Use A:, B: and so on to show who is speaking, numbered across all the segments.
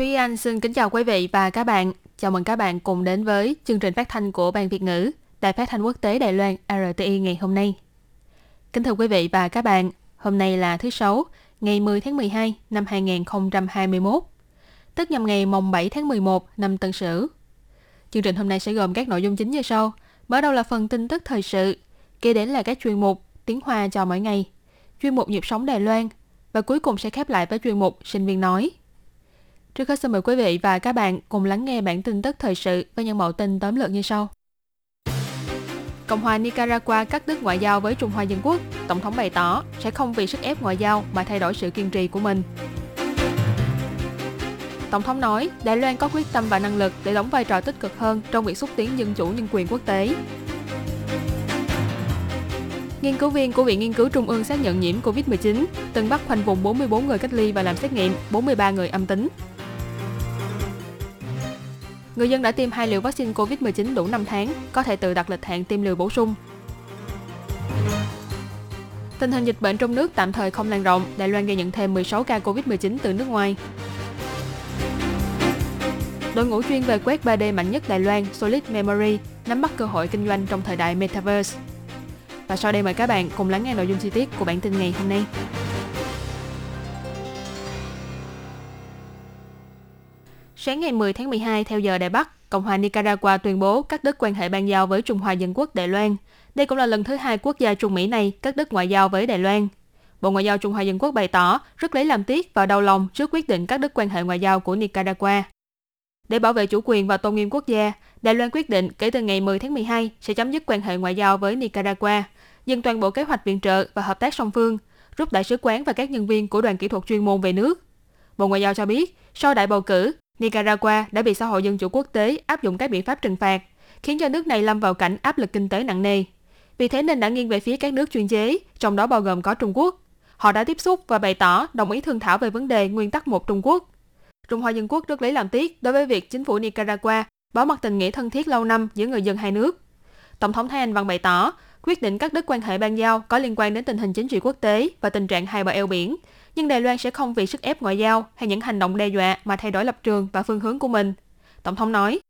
A: Thúy Anh xin kính chào quý vị và các bạn. Chào mừng các bạn cùng đến với chương trình phát thanh của Ban Việt ngữ, Đài phát thanh quốc tế Đài Loan RTI ngày hôm nay. Kính thưa quý vị và các bạn, hôm nay là thứ Sáu, ngày 10 tháng 12 năm 2021, tức nhằm ngày mồng 7 tháng 11 năm Tân Sửu. Chương trình hôm nay sẽ gồm các nội dung chính như sau. Mở đầu là phần tin tức thời sự, kế đến là các chuyên mục tiếng Hoa cho mỗi ngày, chuyên mục nhịp sống Đài Loan và cuối cùng sẽ khép lại với chuyên mục sinh viên nói. Trước hết xin mời quý vị và các bạn cùng lắng nghe bản tin tức thời sự với những mẫu tin tóm lược như sau. Cộng hòa Nicaragua cắt đứt ngoại giao với Trung Hoa Dân Quốc, Tổng thống bày tỏ sẽ không vì sức ép ngoại giao mà thay đổi sự kiên trì của mình. Tổng thống nói Đài Loan có quyết tâm và năng lực để đóng vai trò tích cực hơn trong việc xúc tiến dân chủ nhân quyền quốc tế. Nghiên cứu viên của Viện Nghiên cứu Trung ương xác nhận nhiễm COVID-19, từng bắt khoanh vùng 44 người cách ly và làm xét nghiệm, 43 người âm tính. Người dân đã tiêm hai liều vaccine COVID-19 đủ 5 tháng, có thể tự đặt lịch hẹn tiêm liều bổ sung. Tình hình dịch bệnh trong nước tạm thời không lan rộng, Đài Loan ghi nhận thêm 16 ca COVID-19 từ nước ngoài. Đội ngũ chuyên về quét 3D mạnh nhất Đài Loan, Solid Memory, nắm bắt cơ hội kinh doanh trong thời đại Metaverse. Và sau đây mời các bạn cùng lắng nghe nội dung chi tiết của bản tin ngày hôm nay. Sáng ngày 10 tháng 12 theo giờ Đài Bắc, Cộng hòa Nicaragua tuyên bố cắt đứt quan hệ ban giao với Trung Hoa Dân Quốc Đài Loan. Đây cũng là lần thứ hai quốc gia Trung Mỹ này cắt đứt ngoại giao với Đài Loan. Bộ Ngoại giao Trung Hoa Dân Quốc bày tỏ rất lấy làm tiếc và đau lòng trước quyết định cắt đứt quan hệ ngoại giao của Nicaragua. Để bảo vệ chủ quyền và tôn nghiêm quốc gia, Đài Loan quyết định kể từ ngày 10 tháng 12 sẽ chấm dứt quan hệ ngoại giao với Nicaragua, dừng toàn bộ kế hoạch viện trợ và hợp tác song phương, rút đại sứ quán và các nhân viên của đoàn kỹ thuật chuyên môn về nước. Bộ Ngoại giao cho biết, sau đại bầu cử, Nicaragua đã bị xã hội dân chủ quốc tế áp dụng các biện pháp trừng phạt, khiến cho nước này lâm vào cảnh áp lực kinh tế nặng nề. Vì thế nên đã nghiêng về phía các nước chuyên chế, trong đó bao gồm có Trung Quốc. Họ đã tiếp xúc và bày tỏ đồng ý thương thảo về vấn đề nguyên tắc một Trung Quốc. Trung Hoa Dân Quốc rất lấy làm tiếc đối với việc chính phủ Nicaragua bỏ mặt tình nghĩa thân thiết lâu năm giữa người dân hai nước. Tổng thống Thái Anh Văn bày tỏ, quyết định cắt đứt quan hệ ban giao có liên quan đến tình hình chính trị quốc tế và tình trạng hai bờ eo biển, nhưng Đài Loan sẽ không vì sức ép ngoại giao hay những hành động đe dọa mà thay đổi lập trường và phương hướng của mình. Tổng thống nói,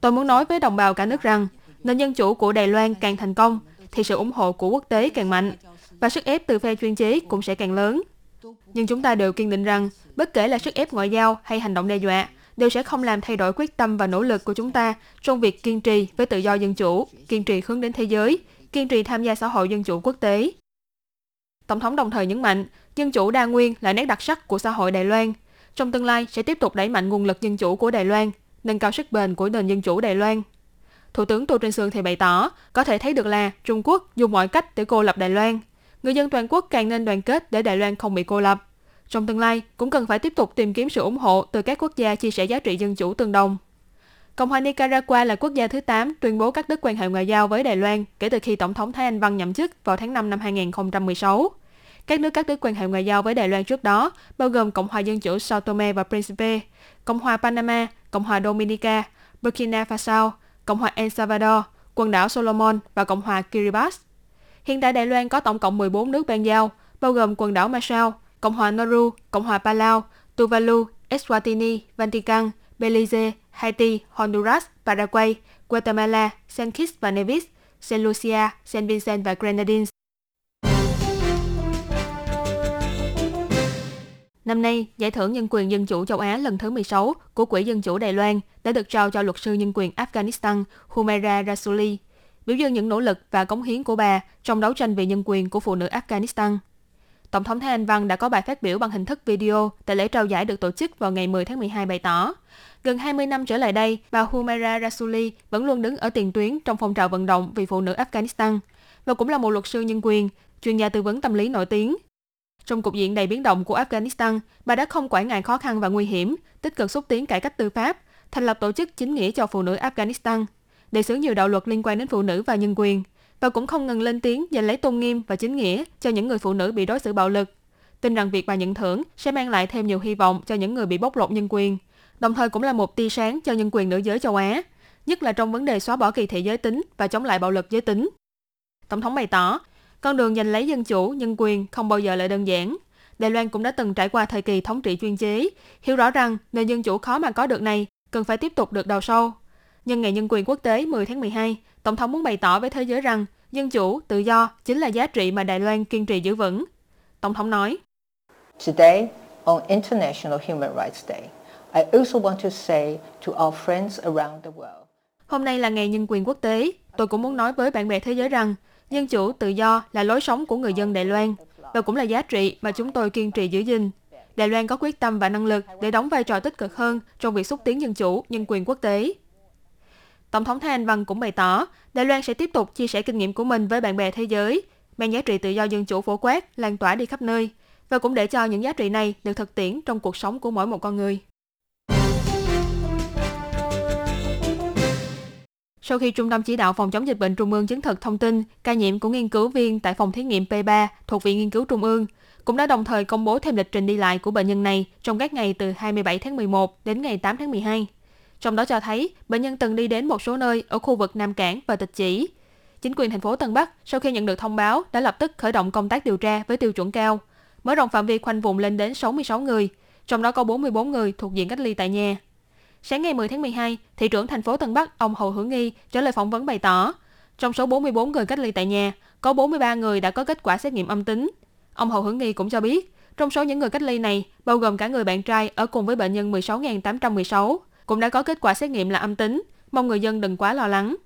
A: Tôi muốn nói với đồng bào cả nước rằng, nền dân chủ của Đài Loan càng thành công, thì sự ủng hộ của quốc tế càng mạnh, và sức ép từ phe chuyên chế cũng sẽ càng lớn. Nhưng chúng ta đều kiên định rằng, bất kể là sức ép ngoại giao hay hành động đe dọa, đều sẽ không làm thay đổi quyết tâm và nỗ lực của chúng ta trong việc kiên trì với tự do dân chủ, kiên trì hướng đến thế giới, kiên trì tham gia xã hội dân chủ quốc tế. Tổng thống đồng thời nhấn mạnh, dân chủ đa nguyên là nét đặc sắc của xã hội Đài Loan. Trong tương lai sẽ tiếp tục đẩy mạnh nguồn lực dân chủ của Đài Loan, nâng cao sức bền của nền dân chủ Đài Loan. Thủ tướng Tô Trinh Sương thì bày tỏ, có thể thấy được là Trung Quốc dùng mọi cách để cô lập Đài Loan. Người dân toàn quốc càng nên đoàn kết để Đài Loan không bị cô lập. Trong tương lai, cũng cần phải tiếp tục tìm kiếm sự ủng hộ từ các quốc gia chia sẻ giá trị dân chủ tương đồng. Cộng hòa Nicaragua là quốc gia thứ 8 tuyên bố cắt đứt quan hệ ngoại giao với Đài Loan kể từ khi Tổng thống Thái Anh Văn nhậm chức vào tháng 5 năm 2016. Các nước cắt đứt quan hệ ngoại giao với Đài Loan trước đó bao gồm Cộng hòa Dân chủ Sao Tome và Principe, Cộng hòa Panama, Cộng hòa Dominica, Burkina Faso, Cộng hòa El Salvador, quần đảo Solomon và Cộng hòa Kiribati. Hiện tại Đài Loan có tổng cộng 14 nước ban giao, bao gồm quần đảo Marshall, Cộng hòa Nauru, Cộng hòa Palau, Tuvalu, Eswatini, Vatican, Belize, Haiti, Honduras, Paraguay, Guatemala, Saint Kitts và Nevis, Saint Lucia, Saint Vincent và Grenadines. Năm nay, Giải thưởng Nhân quyền Dân chủ châu Á lần thứ 16 của Quỹ Dân chủ Đài Loan đã được trao cho luật sư nhân quyền Afghanistan Humaira Rasuli, biểu dương những nỗ lực và cống hiến của bà trong đấu tranh vì nhân quyền của phụ nữ Afghanistan. Tổng thống Thái Anh Văn đã có bài phát biểu bằng hình thức video tại lễ trao giải được tổ chức vào ngày 10 tháng 12 bày tỏ, Gần 20 năm trở lại đây, bà Humaira Rasuli vẫn luôn đứng ở tiền tuyến trong phong trào vận động vì phụ nữ Afghanistan và cũng là một luật sư nhân quyền, chuyên gia tư vấn tâm lý nổi tiếng. Trong cục diện đầy biến động của Afghanistan, bà đã không quản ngại khó khăn và nguy hiểm, tích cực xúc tiến cải cách tư pháp, thành lập tổ chức chính nghĩa cho phụ nữ Afghanistan, đề xướng nhiều đạo luật liên quan đến phụ nữ và nhân quyền, và cũng không ngừng lên tiếng giành lấy tôn nghiêm và chính nghĩa cho những người phụ nữ bị đối xử bạo lực. Tin rằng việc bà nhận thưởng sẽ mang lại thêm nhiều hy vọng cho những người bị bóc lột nhân quyền, đồng thời cũng là một tia sáng cho nhân quyền nữ giới châu Á, nhất là trong vấn đề xóa bỏ kỳ thị giới tính và chống lại bạo lực giới tính. Tổng thống bày tỏ, con đường giành lấy dân chủ, nhân quyền không bao giờ là đơn giản. Đài Loan cũng đã từng trải qua thời kỳ thống trị chuyên chế, hiểu rõ rằng nền dân chủ khó mà có được này cần phải tiếp tục được đào sâu. Nhân ngày nhân quyền quốc tế 10 tháng 12, Tổng thống muốn bày tỏ với thế giới rằng dân chủ, tự do chính là giá trị mà Đài Loan kiên trì giữ vững. Tổng thống nói,
B: Today, on International Human Rights Day, I also want to say to our friends around the world,
A: Hôm nay là ngày nhân quyền quốc tế. Tôi cũng muốn nói với bạn bè thế giới rằng dân chủ, tự do là lối sống của người dân Đài Loan và cũng là giá trị mà chúng tôi kiên trì giữ gìn. Đài Loan có quyết tâm và năng lực để đóng vai trò tích cực hơn trong việc xúc tiến dân chủ, nhân quyền quốc tế. Tổng thống Thái Anh Văn cũng bày tỏ, Đài Loan sẽ tiếp tục chia sẻ kinh nghiệm của mình với bạn bè thế giới, mang giá trị tự do dân chủ phổ quát, lan tỏa đi khắp nơi, và cũng để cho những giá trị này được thực tiễn trong cuộc sống của mỗi một con người. Sau khi Trung tâm Chỉ đạo Phòng chống dịch bệnh Trung ương chứng thực thông tin ca nhiễm của nghiên cứu viên tại phòng thí nghiệm P3 thuộc Viện Nghiên cứu Trung ương, cũng đã đồng thời công bố thêm lịch trình đi lại của bệnh nhân này trong các ngày từ 27 tháng 11 đến ngày 8 tháng 12. Trong đó cho thấy bệnh nhân từng đi đến một số nơi ở khu vực Nam Cảng và Tịch Chỉ. Chính quyền thành phố Tân Bắc sau khi nhận được thông báo đã lập tức khởi động công tác điều tra với tiêu chuẩn cao, mở rộng phạm vi khoanh vùng lên đến 66 người, trong đó có 44 người thuộc diện cách ly tại nhà. Sáng ngày 10 tháng 12, thị trưởng thành phố Tân Bắc ông Hồ Hữu Nghi trả lời phỏng vấn bày tỏ, trong số 44 người cách ly tại nhà, có 43 người đã có kết quả xét nghiệm âm tính. Ông Hồ Hữu Nghi cũng cho biết, trong số những người cách ly này, bao gồm cả người bạn trai ở cùng với bệnh nhân 16.816, cũng đã có kết quả xét nghiệm là âm tính, mong người dân đừng quá lo lắng.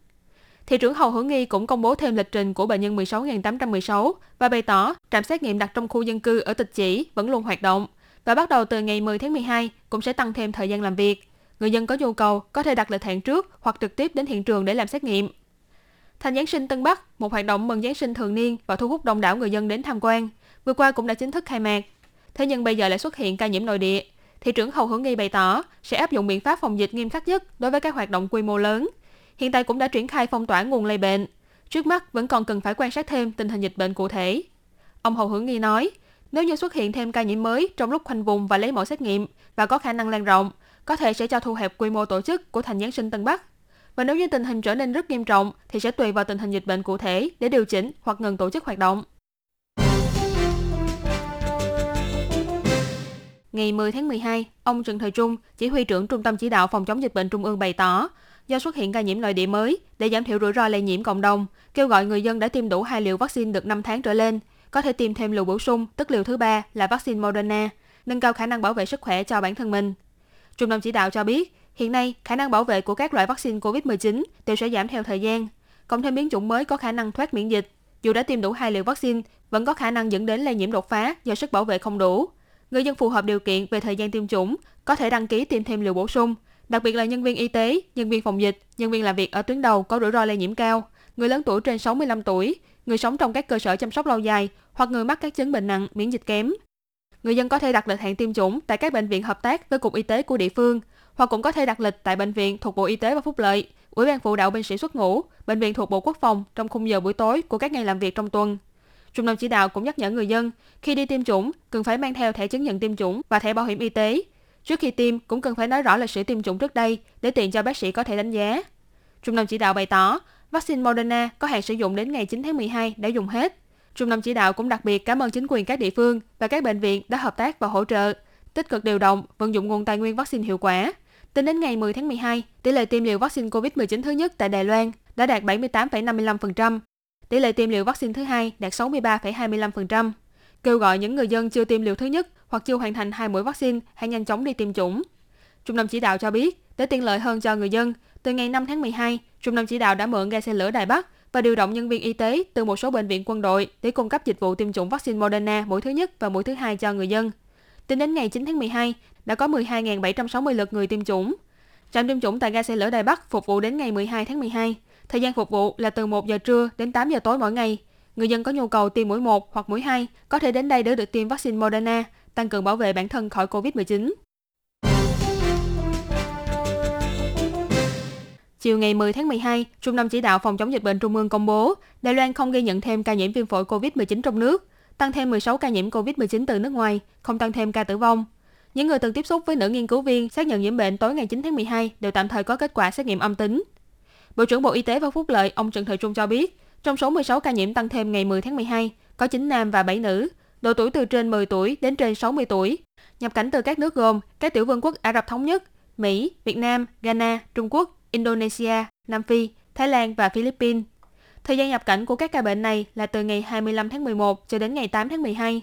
A: Thị trưởng Hầu Hữu Nghi cũng công bố thêm lịch trình của bệnh nhân 16.816 và bày tỏ trạm xét nghiệm đặt trong khu dân cư ở Tịch Chỉ vẫn luôn hoạt động và bắt đầu từ ngày 10 tháng 12 cũng sẽ tăng thêm thời gian làm việc. Người dân có nhu cầu có thể đặt lịch hẹn trước hoặc trực tiếp đến hiện trường để làm xét nghiệm. Thành Giáng sinh Tân Bắc, một hoạt động mừng Giáng sinh thường niên và thu hút đông đảo người dân đến tham quan, vừa qua cũng đã chính thức khai mạc. Thế nhưng bây giờ lại xuất hiện ca nhiễm nội địa. Thị trưởng Hầu Hữu Nghi bày tỏ sẽ áp dụng biện pháp phòng dịch nghiêm khắc nhất đối với các hoạt động quy mô lớn. Hiện tại cũng đã triển khai phong tỏa nguồn lây bệnh. Trước mắt vẫn còn cần phải quan sát thêm tình hình dịch bệnh cụ thể. Ông Hầu Hữu Nghi nói, nếu như xuất hiện thêm ca nhiễm mới trong lúc khoanh vùng và lấy mẫu xét nghiệm và có khả năng lan rộng, có thể sẽ cho thu hẹp quy mô tổ chức của thành Giáng sinh Tân Bắc. Và nếu như tình hình trở nên rất nghiêm trọng thì sẽ tùy vào tình hình dịch bệnh cụ thể để điều chỉnh hoặc ngừng tổ chức hoạt động. Ngày 10 tháng 12, ông Trần Thời Trung, chỉ huy trưởng Trung tâm Chỉ đạo Phòng chống dịch bệnh Trung ương bày tỏ, do xuất hiện ca nhiễm nội địa mới để giảm thiểu rủi ro lây nhiễm cộng đồng, kêu gọi người dân đã tiêm đủ hai liều vaccine được 5 tháng trở lên, có thể tiêm thêm liều bổ sung, tức liều thứ ba là vaccine Moderna, nâng cao khả năng bảo vệ sức khỏe cho bản thân mình. Trung tâm chỉ đạo cho biết, hiện nay khả năng bảo vệ của các loại vaccine COVID-19 đều sẽ giảm theo thời gian, cộng thêm biến chủng mới có khả năng thoát miễn dịch. Dù đã tiêm đủ hai liều vaccine, vẫn có khả năng dẫn đến lây nhiễm đột phá do sức bảo vệ không đủ. Người dân phù hợp điều kiện về thời gian tiêm chủng có thể đăng ký tiêm thêm liều bổ sung, đặc biệt là nhân viên y tế, nhân viên phòng dịch, nhân viên làm việc ở tuyến đầu có rủi ro lây nhiễm cao, người lớn tuổi trên 65 tuổi, người sống trong các cơ sở chăm sóc lâu dài hoặc người mắc các chứng bệnh nặng, miễn dịch kém. Người dân có thể đặt lịch hẹn tiêm chủng tại các bệnh viện hợp tác với cục y tế của địa phương, hoặc cũng có thể đặt lịch tại bệnh viện thuộc Bộ Y tế và Phúc lợi, Ủy ban phụ đạo binh sĩ xuất ngũ, bệnh viện thuộc Bộ Quốc phòng trong khung giờ buổi tối của các ngày làm việc trong tuần. Trung tâm chỉ đạo cũng nhắc nhở người dân khi đi tiêm chủng cần phải mang theo thẻ chứng nhận tiêm chủng và thẻ bảo hiểm y tế. Trước khi tiêm cũng cần phải nói rõ lịch sử tiêm chủng trước đây để tiện cho bác sĩ có thể đánh giá. Trung tâm chỉ đạo bày tỏ, vaccine Moderna có hạn sử dụng đến ngày 9 tháng 12 đã dùng hết. Trung tâm chỉ đạo cũng đặc biệt cảm ơn chính quyền các địa phương và các bệnh viện đã hợp tác và hỗ trợ, tích cực điều động, vận dụng nguồn tài nguyên vaccine hiệu quả. Tính đến ngày 10 tháng 12, tỷ lệ tiêm liều vaccine COVID-19 thứ nhất tại Đài Loan đã đạt 78,55%, tỷ lệ tiêm liều vaccine thứ hai đạt 63,25%. Kêu gọi những người dân chưa tiêm liều thứ nhất hoặc chưa hoàn thành hai mũi vaccine hãy nhanh chóng đi tiêm chủng. Trung tâm chỉ đạo cho biết, để tiện lợi hơn cho người dân, từ ngày 5 tháng 12, Trung tâm chỉ đạo đã mượn ga xe lửa Đài Bắc và điều động nhân viên y tế từ một số bệnh viện quân đội để cung cấp dịch vụ tiêm chủng vaccine Moderna mũi thứ nhất và mũi thứ hai cho người dân. Tính đến ngày 9 tháng 12, đã có 12.760 lượt người tiêm chủng. Trạm tiêm chủng tại ga xe lửa Đài Bắc phục vụ đến ngày 12 tháng 12. Thời gian phục vụ là từ 1 giờ trưa đến 8 giờ tối mỗi ngày. Người dân có nhu cầu tiêm mũi 1 hoặc mũi 2 có thể đến đây để được tiêm vaccine Moderna, tăng cường bảo vệ bản thân khỏi COVID-19. Chiều ngày 10 tháng 12, Trung tâm Chỉ đạo Phòng chống dịch bệnh Trung ương công bố Đài Loan không ghi nhận thêm ca nhiễm viêm phổi COVID-19 trong nước, tăng thêm 16 ca nhiễm COVID-19 từ nước ngoài, không tăng thêm ca tử vong. Những người từng tiếp xúc với nữ nghiên cứu viên xác nhận nhiễm bệnh tối ngày 9 tháng 12 đều tạm thời có kết quả xét nghiệm âm tính. Bộ trưởng Bộ Y tế và Phúc lợi ông Trần Thời Trung cho biết, trong số 16 ca nhiễm tăng thêm ngày 10 tháng 12, có 9 nam và 7 nữ, độ tuổi từ trên 10 tuổi đến trên 60 tuổi, nhập cảnh từ các nước gồm các tiểu vương quốc Ả Rập Thống Nhất, Mỹ, Việt Nam, Ghana, Trung Quốc, Indonesia, Nam Phi, Thái Lan và Philippines. Thời gian nhập cảnh của các ca bệnh này là từ ngày 25 tháng 11 cho đến ngày 8 tháng 12.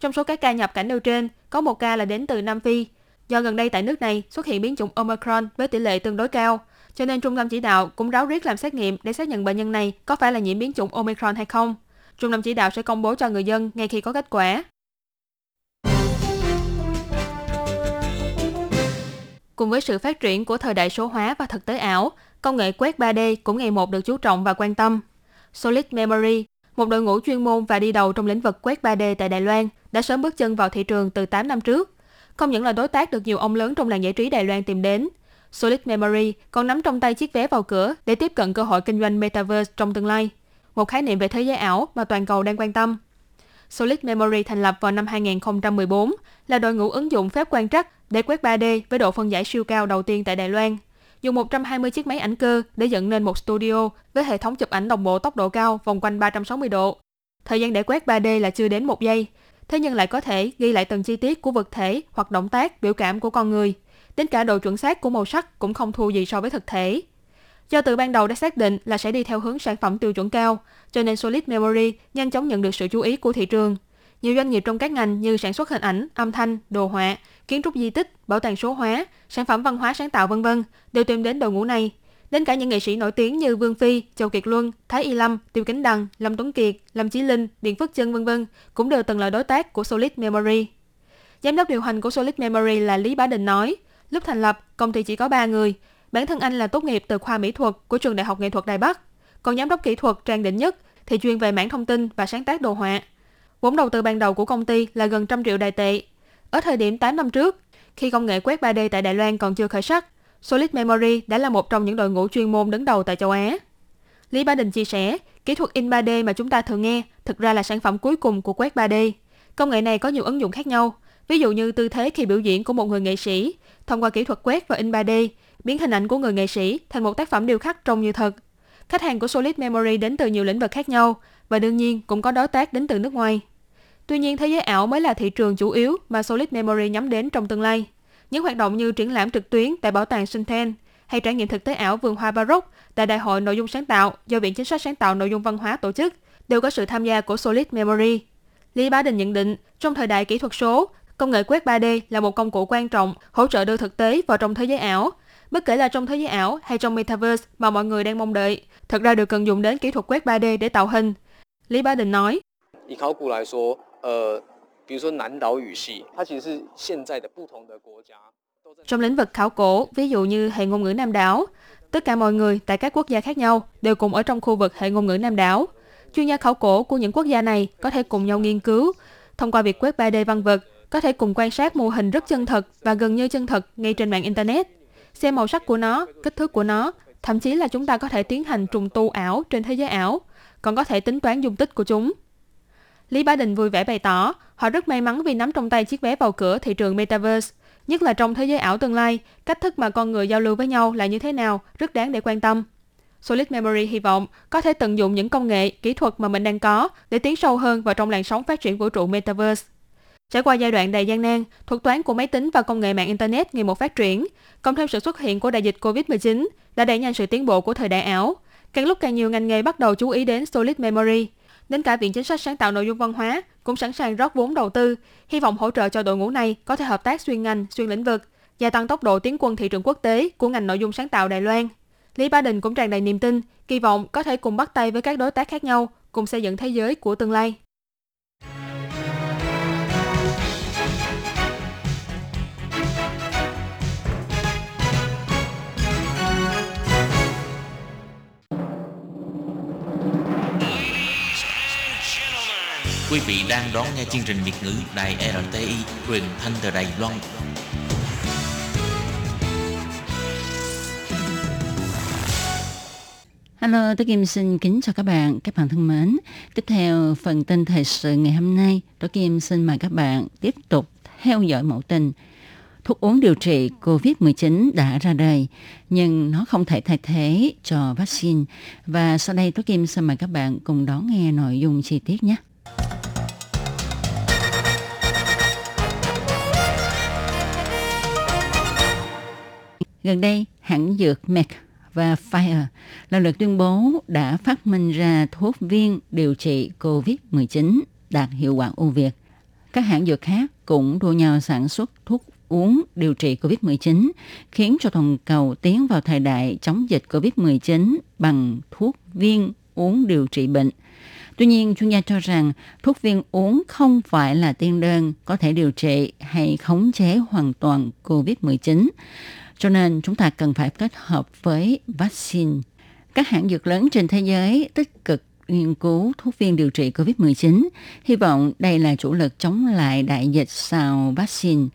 A: Trong số các ca nhập cảnh nêu trên, có một ca là đến từ Nam Phi. Do gần đây tại nước này xuất hiện biến chủng Omicron với tỷ lệ tương đối cao, cho nên trung tâm chỉ đạo cũng ráo riết làm xét nghiệm để xác nhận bệnh nhân này có phải là nhiễm biến chủng Omicron hay không. Trung tâm chỉ đạo sẽ công bố cho người dân ngay khi có kết quả. Cùng với sự phát triển của thời đại số hóa và thực tế ảo, công nghệ quét 3D cũng ngày một được chú trọng và quan tâm. Solid Memory, một đội ngũ chuyên môn và đi đầu trong lĩnh vực quét 3D tại Đài Loan, đã sớm bước chân vào thị trường từ 8 năm trước. Không những là đối tác được nhiều ông lớn trong làng giải trí Đài Loan tìm đến, Solid Memory còn nắm trong tay chiếc vé vào cửa để tiếp cận cơ hội kinh doanh Metaverse trong tương lai, một khái niệm về thế giới ảo mà toàn cầu đang quan tâm. Solid Memory thành lập vào năm 2014 là đội ngũ ứng dụng phép quan trắc để quét 3D với độ phân giải siêu cao đầu tiên tại Đài Loan. Dùng 120 chiếc máy ảnh cơ để dựng nên một studio với hệ thống chụp ảnh đồng bộ tốc độ cao vòng quanh 360 độ. Thời gian để quét 3D là chưa đến một giây, thế nhưng lại có thể ghi lại từng chi tiết của vật thể hoặc động tác, biểu cảm của con người. Đến cả độ chuẩn xác của màu sắc cũng không thua gì so với thực thể. Do từ ban đầu đã xác định là sẽ đi theo hướng sản phẩm tiêu chuẩn cao, cho nên Solid Memory nhanh chóng nhận được sự chú ý của thị trường. Nhiều doanh nghiệp trong các ngành như sản xuất hình ảnh, âm thanh, đồ họa, kiến trúc di tích, bảo tàng số hóa, sản phẩm văn hóa sáng tạo vân vân đều tìm đến đội ngũ này. Đến cả những nghệ sĩ nổi tiếng như Vương Phi, Châu Kiệt Luân, Thái Y Lâm, Tiêu Kính Đăng, Lâm Tuấn Kiệt, Lâm Chí Linh, Điện Phước Chân vân vân cũng đều từng là đối tác của Solid Memory. Giám đốc điều hành của Solid Memory là Lý Bá Đình nói, lúc thành lập, công ty chỉ có 3 người. Bản thân anh là tốt nghiệp từ khoa mỹ thuật của trường Đại học Nghệ thuật Đài Bắc. Còn giám đốc kỹ thuật Trang Định Nhất thì chuyên về mảng thông tin và sáng tác đồ họa. Vốn đầu tư ban đầu của công ty là gần trăm triệu đài tệ. Ở thời điểm 8 năm trước, khi công nghệ quét 3D tại Đài Loan còn chưa khởi sắc, Solid Memory đã là một trong những đội ngũ chuyên môn đứng đầu tại châu Á. Lý ba Đình chia sẻ, kỹ thuật in 3D mà chúng ta thường nghe thực ra là sản phẩm cuối cùng của quét 3D. Công nghệ này có nhiều ứng dụng khác nhau, ví dụ như tư thế khi biểu diễn của một người nghệ sĩ, thông qua kỹ thuật quét và in 3D, biến hình ảnh của người nghệ sĩ thành một tác phẩm điêu khắc trông như thật. Khách hàng của Solid Memory đến từ nhiều lĩnh vực khác nhau và đương nhiên cũng có đối tác đến từ nước ngoài. Tuy nhiên, thế giới ảo mới là thị trường chủ yếu mà Solid Memory nhắm đến trong tương lai. Những hoạt động như triển lãm trực tuyến tại bảo tàng Sinten hay trải nghiệm thực tế ảo vườn hoa Baroque tại Đại hội Nội dung sáng tạo do Viện Chính sách Sáng tạo Nội dung Văn hóa tổ chức đều có sự tham gia của Solid Memory. Lý Bá Đình nhận định, trong thời đại kỹ thuật số, Công nghệ quét 3D là một công cụ quan trọng hỗ trợ đưa thực tế vào trong thế giới ảo. Bất kể là trong thế giới ảo hay trong Metaverse mà mọi người đang mong đợi, thật ra được cần dùng đến kỹ thuật quét 3D để tạo hình. Lý Ba Đình nói. Trong lĩnh vực khảo cổ, ví dụ như hệ ngôn ngữ Nam đảo, tất cả mọi người tại các quốc gia khác nhau đều cùng ở trong khu vực hệ ngôn ngữ Nam đảo. Chuyên gia khảo cổ của những quốc gia này có thể cùng nhau nghiên cứu thông qua việc quét 3D văn vật có thể cùng quan sát mô hình rất chân thật và gần như chân thật ngay trên mạng Internet. Xem màu sắc của nó, kích thước của nó, thậm chí là chúng ta có thể tiến hành trùng tu ảo trên thế giới ảo, còn có thể tính toán dung tích của chúng. Lý Bá Đình vui vẻ bày tỏ, họ rất may mắn vì nắm trong tay chiếc vé vào cửa thị trường Metaverse. Nhất là trong thế giới ảo tương lai, cách thức mà con người giao lưu với nhau là như thế nào, rất đáng để quan tâm. Solid Memory hy vọng có thể tận dụng những công nghệ, kỹ thuật mà mình đang có để tiến sâu hơn vào trong làn sóng phát triển vũ trụ Metaverse. Trải qua giai đoạn đầy gian nan, thuật toán của máy tính và công nghệ mạng Internet ngày một phát triển, cộng thêm sự xuất hiện của đại dịch COVID-19 đã đẩy nhanh sự tiến bộ của thời đại ảo. Càng lúc càng nhiều ngành nghề bắt đầu chú ý đến Solid Memory. Đến cả Viện Chính sách Sáng tạo Nội dung Văn hóa cũng sẵn sàng rót vốn đầu tư, hy vọng hỗ trợ cho đội ngũ này có thể hợp tác xuyên ngành, xuyên lĩnh vực, gia tăng tốc độ tiến quân thị trường quốc tế của ngành nội dung sáng tạo Đài Loan. Lý Ba Đình cũng tràn đầy niềm tin, kỳ vọng có thể cùng bắt tay với các đối tác khác nhau, cùng xây dựng thế giới của tương lai.
C: Quý vị đang đón nghe chương trình Việt ngữ Đài RTI truyền thanh từ Đài Loan.
D: Hello, tôi Kim xin kính chào các bạn, các bạn thân mến. Tiếp theo phần tin thời sự ngày hôm nay, tôi Kim xin mời các bạn tiếp tục theo dõi mẫu tin. Thuốc uống điều trị COVID-19 đã ra đời, nhưng nó không thể thay thế cho vaccine. Và sau đây Tố Kim xin mời các bạn cùng đón nghe nội dung chi tiết nhé. Gần đây, hãng dược Merck và Pfizer lần lượt tuyên bố đã phát minh ra thuốc viên điều trị COVID-19 đạt hiệu quả ưu việt. Các hãng dược khác cũng đua nhau sản xuất thuốc uống điều trị COVID-19, khiến cho toàn cầu tiến vào thời đại chống dịch COVID-19 bằng thuốc viên uống điều trị bệnh. Tuy nhiên, chuyên gia cho rằng thuốc viên uống không phải là tiên đơn có thể điều trị hay khống chế hoàn toàn COVID-19. Cho nên chúng ta cần phải kết hợp với vaccine. Các hãng dược lớn trên thế giới tích cực nghiên cứu thuốc viên điều trị COVID-19. Hy vọng đây là chủ lực chống lại đại dịch sau vaccine.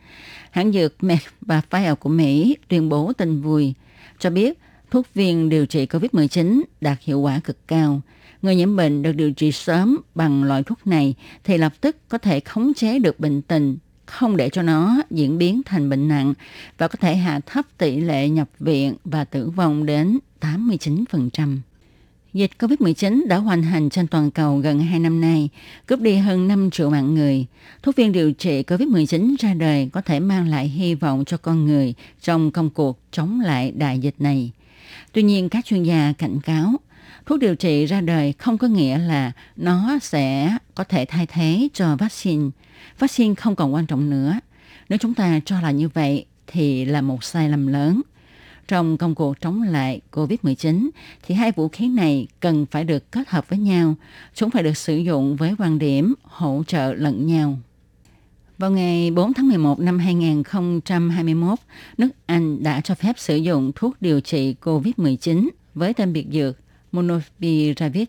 D: Hãng dược Merck và Pfizer của Mỹ tuyên bố tin vui, cho biết thuốc viên điều trị COVID-19 đạt hiệu quả cực cao. Người nhiễm bệnh được điều trị sớm bằng loại thuốc này thì lập tức có thể khống chế được bệnh tình không để cho nó diễn biến thành bệnh nặng và có thể hạ thấp tỷ lệ nhập viện và tử vong đến 89%. Dịch COVID-19 đã hoành hành trên toàn cầu gần 2 năm nay, cướp đi hơn 5 triệu mạng người. Thuốc viên điều trị COVID-19 ra đời có thể mang lại hy vọng cho con người trong công cuộc chống lại đại dịch này. Tuy nhiên, các chuyên gia cảnh cáo, thuốc điều trị ra đời không có nghĩa là nó sẽ có thể thay thế cho vaccine. Vaccine không còn quan trọng nữa. Nếu chúng ta cho là như vậy thì là một sai lầm lớn. Trong công cuộc chống lại COVID-19 thì hai vũ khí này cần phải được kết hợp với nhau. Chúng phải được sử dụng với quan điểm hỗ trợ lẫn nhau. Vào ngày 4 tháng 11 năm 2021, nước Anh đã cho phép sử dụng thuốc điều trị COVID-19 với tên biệt dược Monopiravir.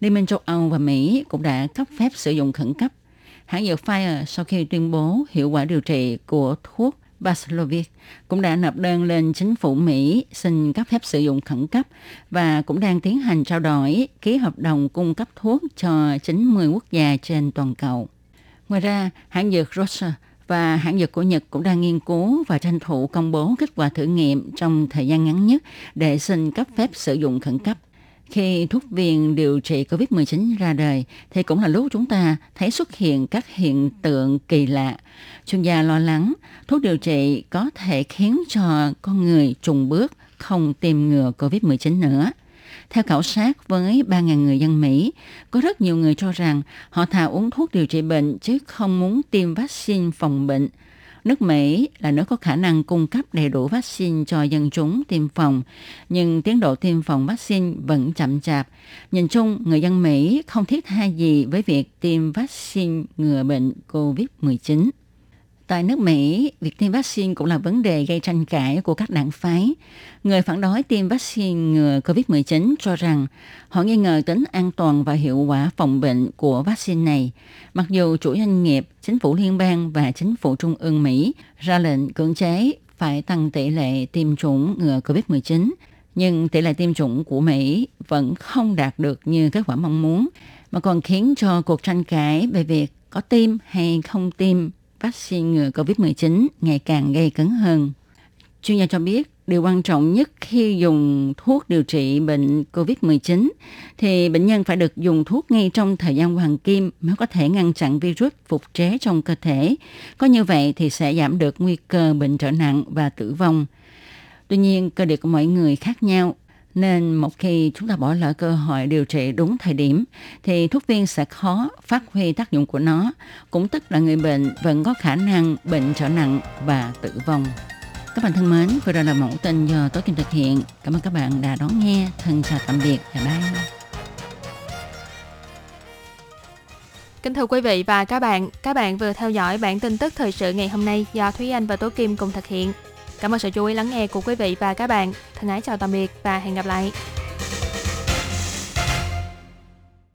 D: Liên minh châu Âu và Mỹ cũng đã cấp phép sử dụng khẩn cấp. Hãng dược Pfizer sau khi tuyên bố hiệu quả điều trị của thuốc Paxlovid cũng đã nộp đơn lên chính phủ Mỹ xin cấp phép sử dụng khẩn cấp và cũng đang tiến hành trao đổi ký hợp đồng cung cấp thuốc cho 90 quốc gia trên toàn cầu. Ngoài ra, hãng dược Roche và hãng dược của Nhật cũng đang nghiên cứu và tranh thủ công bố kết quả thử nghiệm trong thời gian ngắn nhất để xin cấp phép sử dụng khẩn cấp. Khi thuốc viên điều trị COVID-19 ra đời thì cũng là lúc chúng ta thấy xuất hiện các hiện tượng kỳ lạ. Chuyên gia lo lắng thuốc điều trị có thể khiến cho con người trùng bước không tiêm ngừa COVID-19 nữa. Theo khảo sát với 3.000 người dân Mỹ, có rất nhiều người cho rằng họ thà uống thuốc điều trị bệnh chứ không muốn tiêm vaccine phòng bệnh – Nước Mỹ là nước có khả năng cung cấp đầy đủ vaccine cho dân chúng tiêm phòng, nhưng tiến độ tiêm phòng vaccine vẫn chậm chạp. Nhìn chung, người dân Mỹ không thiết tha gì với việc tiêm vaccine ngừa bệnh COVID-19. Tại nước Mỹ, việc tiêm vaccine cũng là vấn đề gây tranh cãi của các đảng phái. Người phản đối tiêm vaccine ngừa COVID-19 cho rằng họ nghi ngờ tính an toàn và hiệu quả phòng bệnh của vaccine này. Mặc dù chủ doanh nghiệp, chính phủ liên bang và chính phủ trung ương Mỹ ra lệnh cưỡng chế phải tăng tỷ lệ tiêm chủng ngừa COVID-19, nhưng tỷ lệ tiêm chủng của Mỹ vẫn không đạt được như kết quả mong muốn, mà còn khiến cho cuộc tranh cãi về việc có tiêm hay không tiêm vaccine ngừa COVID-19 ngày càng gây cấn hơn. Chuyên gia cho biết, điều quan trọng nhất khi dùng thuốc điều trị bệnh COVID-19 thì bệnh nhân phải được dùng thuốc ngay trong thời gian hoàng kim mới có thể ngăn chặn virus phục chế trong cơ thể. Có như vậy thì sẽ giảm được nguy cơ bệnh trở nặng và tử vong. Tuy nhiên, cơ địa của mỗi người khác nhau nên một khi chúng ta bỏ lỡ cơ hội điều trị đúng thời điểm thì thuốc viên sẽ khó phát huy tác dụng của nó, cũng tức là người bệnh vẫn có khả năng bệnh trở nặng và tử vong. Các bạn thân mến, vừa rồi là mẫu tin do Tố Kim thực hiện. Cảm ơn các bạn đã đón nghe. Thân chào tạm biệt và bye.
A: Kính thưa quý vị và các bạn, các bạn vừa theo dõi bản tin tức thời sự ngày hôm nay do Thúy Anh và Tố Kim cùng thực hiện. Cảm ơn sự chú ý lắng nghe của quý vị và các bạn. Thân ái chào tạm biệt và hẹn gặp lại.